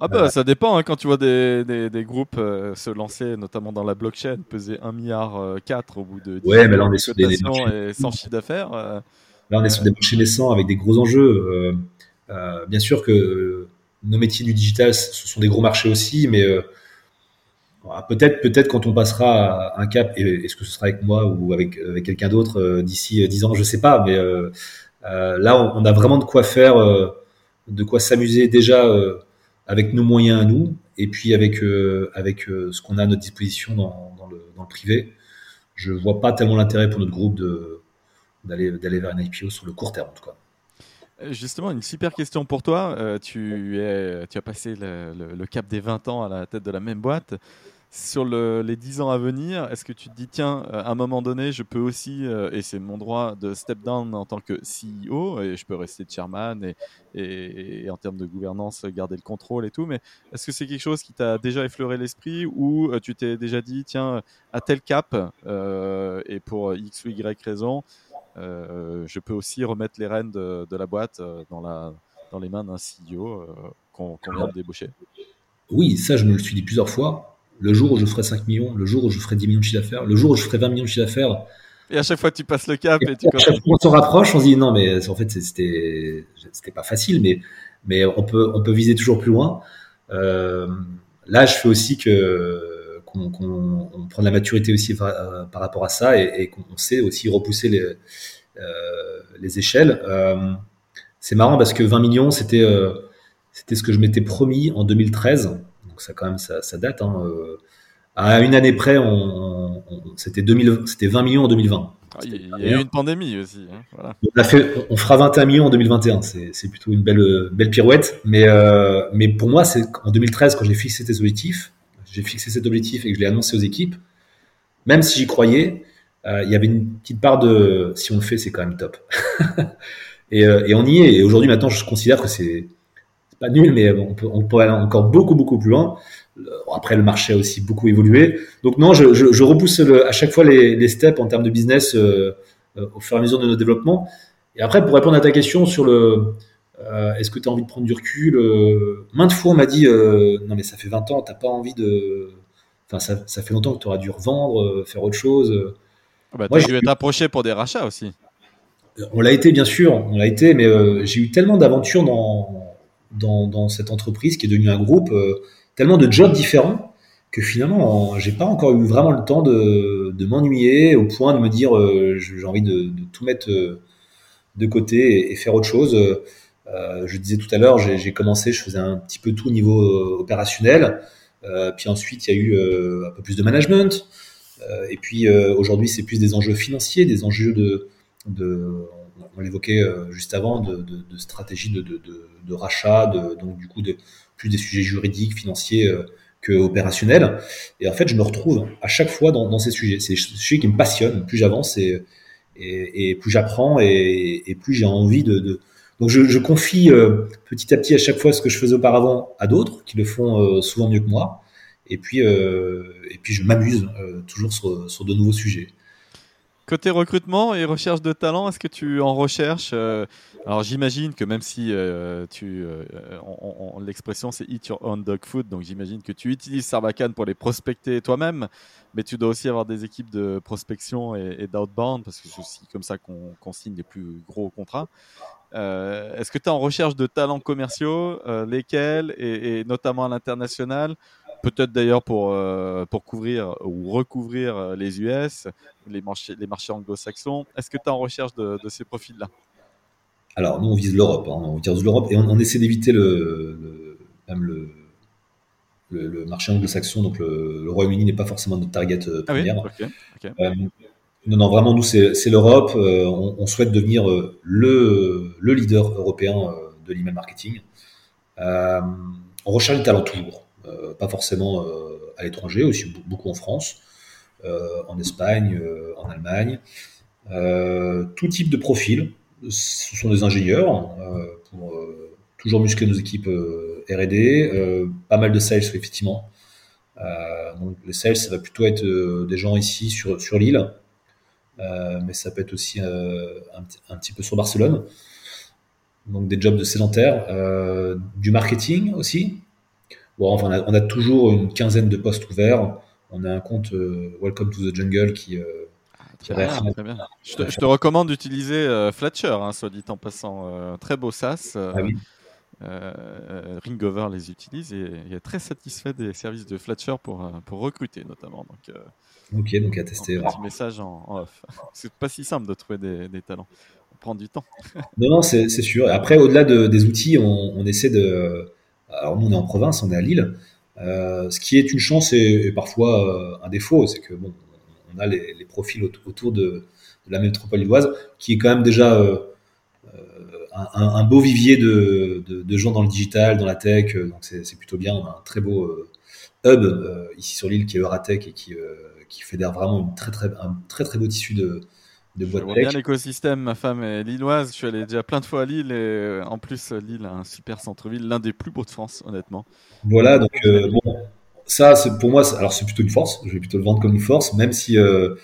ah bah, ça dépend, hein, quand tu vois des, des, des groupes euh, se lancer, notamment dans la blockchain, peser 1 milliard 4 euh, au bout de 10 ouais, mais là, on est sur des, des et sans chiffre d'affaires. Là, on est sur des marchés naissants avec des gros enjeux. Euh, euh, bien sûr que nos métiers du digital, ce sont des gros marchés aussi, mais euh, peut-être, peut-être quand on passera un cap, est-ce que ce sera avec moi ou avec, quelqu'un d'autre d'ici 10 ans, je sais pas, mais là, on, a vraiment de quoi faire, de quoi s'amuser déjà avec nos moyens à nous, et puis avec avec ce qu'on a à notre disposition dans, le, privé. Je vois pas tellement l'intérêt pour notre groupe d'aller d'aller vers un IPO sur le court terme en tout cas. Euh, justement, une super question pour toi. Euh, tu, as passé le, le, cap des 20 ans à la tête de la même boîte. Sur le, les 10 ans à venir, est-ce que tu te dis, tiens, euh, à un moment donné, je peux aussi, et c'est mon droit de step down en tant que CEO, et je peux rester chairman et, en termes de gouvernance, garder le contrôle et tout, mais est-ce que c'est quelque chose qui t'a déjà effleuré l'esprit ou tu t'es déjà dit, tiens, à tel cap, et pour X ou Y raison, euh, je peux aussi remettre les rênes de, la boîte euh, dans, les mains d'un CEO euh, qu'on vient de débaucher? Oui, ça, je me le suis dit plusieurs fois. Le jour où je ferai 5 millions, le jour où je ferai 10 millions de chiffre d'affaires, le jour où je ferai 20 millions de chiffre d'affaires. Et à chaque fois, tu passes le cap et, tu À chaque fois, on se rapproche, on se dit non, mais en fait, c'était, pas facile, mais, mais on peut, on peut viser toujours plus loin. Euh, là, je fais aussi que, qu'on, qu'on prend de la maturité aussi par, par rapport à ça et, et qu'on sait aussi repousser les, euh, les échelles. Euh, c'est marrant parce que 20 millions, c'était euh, c'était ce que je m'étais promis en 2013. Donc ça quand même ça, ça date. Hein, à une année près, on, on, c'était 20 millions en 2020. Ah, il y a eu une pandémie aussi. Hein, voilà. on, a fait, on fera 21 millions en 2021. C'est plutôt une belle, belle pirouette. Mais, euh, mais pour moi, c'est en 2013, quand j'ai fixé cet objectif, j'ai fixé cet objectif et que je l'ai annoncé aux équipes, même si j'y croyais, euh, il y avait une petite part de si on le fait, c'est quand même top. et, euh, et, on y est. Et aujourd'hui, maintenant, je considère que c'est pas nul, mais on peut, on peut aller encore beaucoup, beaucoup plus loin. Après, le marché a aussi beaucoup évolué. Donc non, je, je, je repousse le, à chaque fois les, les, steps en termes de business euh, euh, au fur et à mesure de nos développements. Et après, pour répondre à ta question sur le est-ce que tu as envie de prendre du recul Maintes fois, on m'a dit non, mais ça fait 20 ans, tu pas envie de. Enfin, ça, ça fait longtemps que tu auras dû revendre, faire autre chose. Ah bah, Moi, tu être approché pour des rachats aussi. On l'a été, bien sûr, on l'a été, mais j'ai eu tellement d'aventures dans, dans, dans, cette entreprise qui est devenue un groupe, tellement de jobs différents que finalement, j'ai pas encore eu vraiment le temps de, de m'ennuyer au point de me dire euh, j'ai envie de, de, tout mettre euh, de côté et, faire autre chose. Euh, je disais tout à l'heure, j'ai commencé, je faisais un petit peu tout au niveau euh, opérationnel. Euh, puis ensuite, il y a eu un peu plus de management. et puis aujourd'hui, c'est plus des enjeux financiers, des enjeux de, de on l'évoquait juste avant, de, de stratégie de, de, rachat, donc du coup, de, plus des sujets juridiques, financiers que opérationnels. Et en fait, je me retrouve à chaque fois dans, dans ces sujets. C'est des sujets qui me passionnent. Plus j'avance et, et, et, plus j'apprends et, et, plus j'ai envie de, de... Donc je, je confie euh, petit à petit à chaque fois ce que je faisais auparavant à d'autres qui le font euh, souvent mieux que moi. Et puis, euh, et puis je m'amuse toujours sur, sur de nouveaux sujets. Côté recrutement et recherche de talent, est-ce que tu en recherches euh, Alors j'imagine que même si euh, tu, euh, l'expression c'est eat your own dog food, donc j'imagine que tu utilises Sarbacane pour les prospecter toi-même, mais tu dois aussi avoir des équipes de prospection et, d'outbound parce que c'est aussi comme ça qu'on signe les plus gros contrats. est-ce que tu es en recherche de talents commerciaux, lesquels, et, et, notamment à l'international peut-être d'ailleurs pour, euh, pour couvrir ou recouvrir euh, les US, les marchés, les marchés anglo-saxons. Est-ce que tu es en recherche de, ces profils-là? Alors, nous, on vise l'Europe. Hein. on vise l'Europe et on, essaie d'éviter le, même le, le, marché anglo-saxon. Donc, le, Royaume-Uni n'est pas forcément notre target euh, ah première. non, non, vraiment, nous, c'est l'Europe. On, souhaite devenir le, le leader européen de l'email marketing. on recherche le talent toujours. Euh, pas forcément euh, à l'étranger, aussi beaucoup en France, euh, en Espagne, en Allemagne. tout type de profil. Ce sont des ingénieurs pour toujours muscler nos équipes R&D, pas mal de sales effectivement. donc les sales, ça va plutôt être des gens ici sur, sur l'île, mais ça peut être aussi un, petit peu sur Barcelone. Donc des jobs de sédentaires, du marketing aussi, Bon, enfin, on a, toujours une quinzaine de postes ouverts. On a un compte euh, Welcome to the Jungle qui. Euh, ah, très bien. Je, te, recommande d'utiliser euh, Fletcher, hein, soit dit en passant. très beau SaaS. Ah oui. Ringover les utilise et est très satisfait des services de Fletcher pour, pour recruter notamment. Donc, ok, donc à tester. Un petit message en, off. C'est pas si simple de trouver des, des talents. On prend du temps. non, non, c'est sûr. Après, au-delà de, des outils, on, on essaie de alors nous, on est en province, on est à Lille. Euh, ce qui est une chance et, parfois euh, un défaut, c'est que bon, on a les, profils autour de, la métropole lilloise, qui est quand même déjà euh, un, beau vivier de, gens dans le digital, dans la tech. Donc c'est plutôt bien. On a un très beau hub ici sur l'île qui est Euratech et qui, qui fédère vraiment une très, très, un très très beau tissu de, je vois bien l'écosystème. Ma femme est lilloise. Je suis allé déjà plein de fois à Lille et euh, en plus, Lille a un super centre-ville, l'un des plus beaux de France, honnêtement. Voilà, donc euh, bon, ça, c'est pour moi, alors c'est plutôt une force. Je vais plutôt le vendre comme une force, même si euh,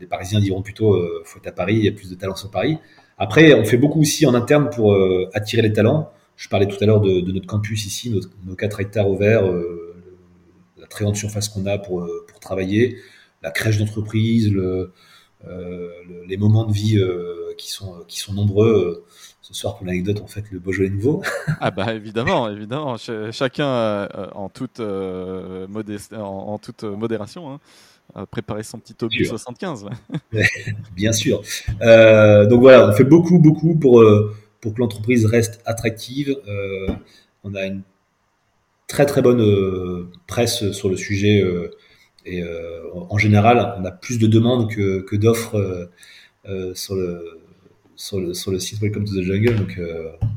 les Parisiens diront plutôt faut être à Paris, il y a plus de talents sur Paris. Après, on fait beaucoup aussi en interne pour attirer les talents. Je parlais tout à l'heure de, notre campus ici, nos, nos 4 hectares au vert, la très grande surface qu'on a pour, pour travailler, la crèche d'entreprise, le, euh, les moments de vie euh, qui sont qui sont nombreux. Euh, ce soir, pour l'anecdote, en fait, le Beaujolais nouveau. ah bah évidemment, évidemment. chacun en toute, modeste, en, toute modération. Hein a préparé son petit Toby 75. Bien sûr. Euh, donc voilà, on fait beaucoup, beaucoup pour, pour que l'entreprise reste attractive. Euh, on a une très, très bonne presse sur le sujet et euh, en général, on a plus de demandes que, que d'offres euh, euh, sur le, sur le, sur le, site Welcome to the Jungle, donc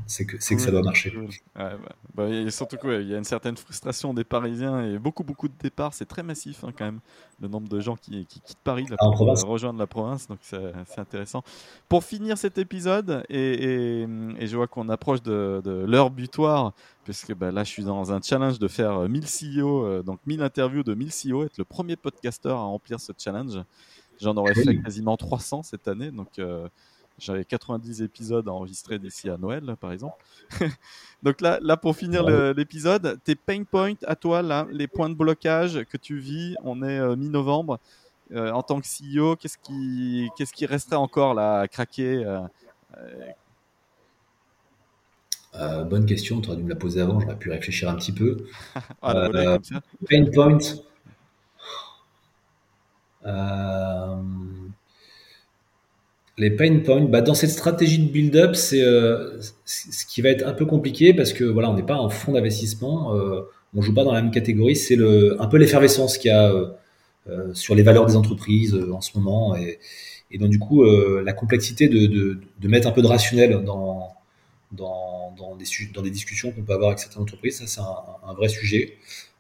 c'est que, que ça doit marcher. Ouais, bah, bah, surtout qu'il y a une certaine frustration des Parisiens et beaucoup beaucoup de départs, c'est très massif hein, quand même, le nombre de gens qui, qui quittent Paris là, pour rejoindre la province, donc c'est intéressant. Pour finir cet épisode, et, et, et je vois qu'on approche de, de l'heure butoir, puisque bah, là je suis dans un challenge de faire 1000 CEO, euh, donc 1000 interviews de 1000 CEO, être le premier podcasteur à remplir ce challenge. J'en aurais fait quasiment 300 cette année, donc euh, J'avais 90 épisodes à enregistrer d'ici à Noël, par exemple. Donc là, là, pour finir l'épisode, tes pain points à toi, là, les points de blocage que tu vis, on est mi-novembre. en tant que CEO, qu'est-ce qui, qu'est-ce qui resterait encore là à craquer euh, bonne question, tu aurais dû me la poser avant, j'aurais pu réfléchir un petit peu. ah, euh, pain point. Euh, les pain points, bah, dans cette stratégie de build-up, c'est ce qui va être un peu compliqué parce que voilà, on n'est pas en fonds d'investissement, on joue pas dans la même catégorie. C'est le, un peu l'effervescence qu'il y a sur les valeurs des entreprises en ce moment et, et donc du coup la complexité de, de, de, mettre un peu de rationnel dans dans, dans, des, dans des discussions qu'on peut avoir avec certaines entreprises. Ça, c'est un, vrai sujet.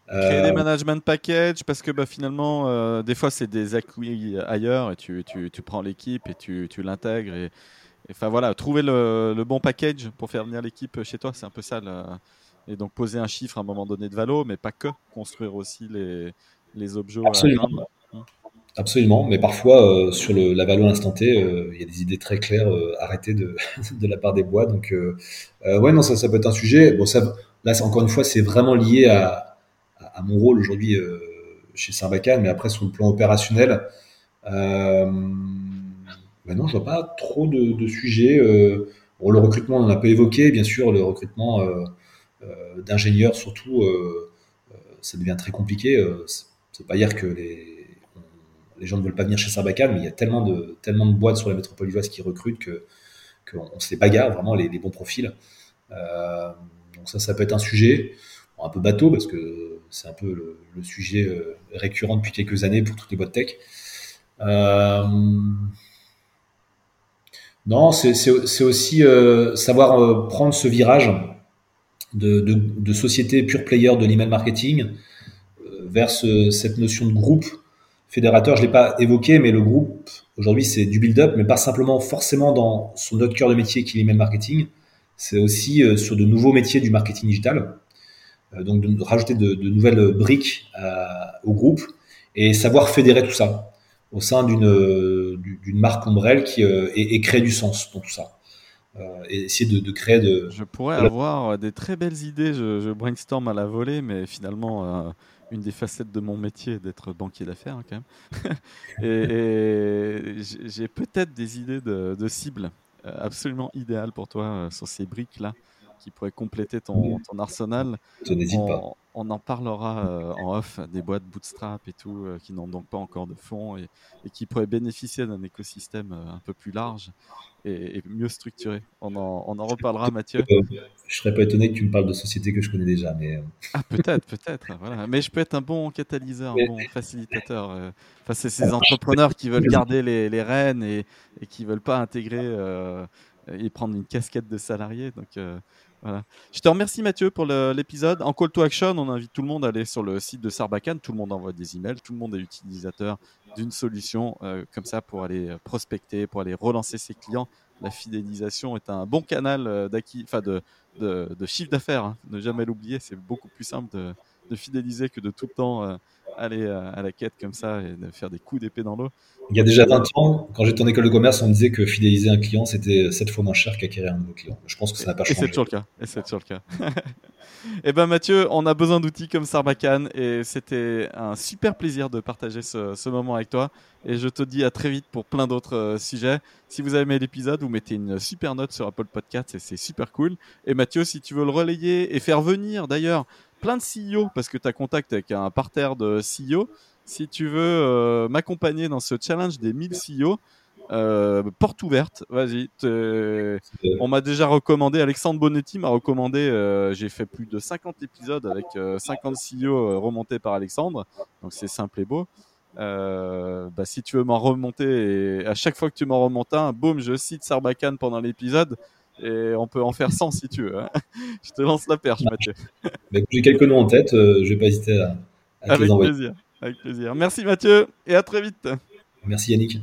Créer des euh, management packages parce que bah, finalement, euh, des fois, c'est des acquis ailleurs et tu, tu, tu prends l'équipe et tu, tu l'intègres. Et, enfin voilà, trouver le, le, bon package pour faire venir l'équipe chez toi, c'est un peu ça. Et donc poser un chiffre à un moment donné de valo, mais pas que. Construire aussi les, les objets. Absolument. Absolument, mais parfois euh, sur le, la valeur instant T, euh, il y a des idées très claires euh, arrêtées de, de la part des bois. Donc, euh, ouais, non, ça, ça peut être un sujet. Bon, ça, là, encore une fois, c'est vraiment lié à, à, mon rôle aujourd'hui chez Sarbacane, mais après sur le plan opérationnel, euh, ben non, je vois pas trop de, sujets. Bon, le recrutement, on en a pas évoqué, bien sûr, le recrutement d'ingénieurs surtout, ça devient très compliqué. c'est pas hier que les les gens ne veulent pas venir chez Sarbacane, mais il y a tellement de, tellement de boîtes sur la métropole lilloise qui recrutent que qu'on se les bagarre vraiment les, bons profils. Euh, donc ça, ça peut être un sujet un peu bateau parce que c'est un peu le, sujet euh, récurrent depuis quelques années pour toutes les boîtes tech. Euh, non, c'est aussi savoir prendre ce virage de, société pure player de l'email marketing vers cette notion de groupe fédérateur, je l'ai pas évoqué, mais le groupe aujourd'hui c'est du build-up, mais pas simplement forcément dans son autre cœur de métier qui est l'email marketing. C'est aussi euh, sur de nouveaux métiers du marketing digital. Euh, donc de, rajouter de, nouvelles briques euh, au groupe et savoir fédérer tout ça au sein d'une d'une marque ombrelle qui et, créer du sens dans tout ça. et essayer de, créer de. Je pourrais avoir des très belles idées. Je, je, brainstorm à la volée, mais finalement une des facettes de mon métier d'être banquier d'affaires hein, quand même. et, j'ai peut-être des idées de, de cibles euh, absolument idéales pour toi euh, sur ces briques là qui pourraient compléter ton, ton arsenal. On, pas. on, en parlera euh, en off des boîtes bootstrap et tout qui n'ont donc pas encore de fonds et, et qui pourraient bénéficier d'un écosystème un peu plus large et, mieux structuré. On en, on en reparlera, Mathieu. Je serais pas étonné que tu me parles de sociétés que je connais déjà, mais. Euh. Ah, peut-être, peut-être. Voilà. Mais je peux être un bon catalyseur, un bon facilitateur. Euh. Enfin, c'est ces entrepreneurs qui veulent garder les, les rênes et, et qui veulent pas intégrer euh, et prendre une casquette de salarié. Donc, Je te remercie Mathieu pour l'épisode. En call to action, on invite tout le monde à aller sur le site de Sarbacane. Tout le monde envoie des emails, tout le monde est utilisateur d'une solution euh, comme ça pour aller prospecter, pour aller relancer ses clients. La fidélisation est un bon canal euh, de, de, chiffre d'affaires. Hein. Ne jamais l'oublier, c'est beaucoup plus simple de, de, fidéliser que de tout le temps euh, aller à la quête comme ça et de faire des coups d'épée dans l'eau. Il y a déjà 20 ans, quand j'étais en école de commerce, on me disait que fidéliser un client, c'était 7 fois moins cher qu'acquérir un nouveau client. Je pense que ça n'a pas changé. Et c'est toujours le cas. Et c'est toujours le cas. Eh ben Mathieu, on a besoin d'outils comme Sarbacane et c'était un super plaisir de partager ce, moment avec toi. Et je te dis à très vite pour plein d'autres euh, sujets. Si vous avez aimé l'épisode, vous mettez une super note sur Apple Podcast et c'est super cool. Et Mathieu, si tu veux le relayer et faire venir d'ailleurs plein de CEO, parce que tu as contact avec un parterre de CEO, si tu veux euh, m'accompagner dans ce challenge des 1000 CEO, euh, porte ouverte, vas-y. On m'a déjà recommandé, Alexandre Bonetti m'a recommandé, euh, j'ai fait plus de 50 épisodes avec 50 CEO remontés par Alexandre, donc c'est simple et beau. bah, si tu veux m'en remonter, à chaque fois que tu m'en remontes un, boum, je cite Sarbacane pendant l'épisode, et on peut en faire 100 si tu veux. Hein. je te lance la perche, Mathieu. J'ai quelques noms en tête, je vais pas hésiter à, à Avec plaisir. Avec plaisir. Merci Mathieu et à très vite. Merci Yannick.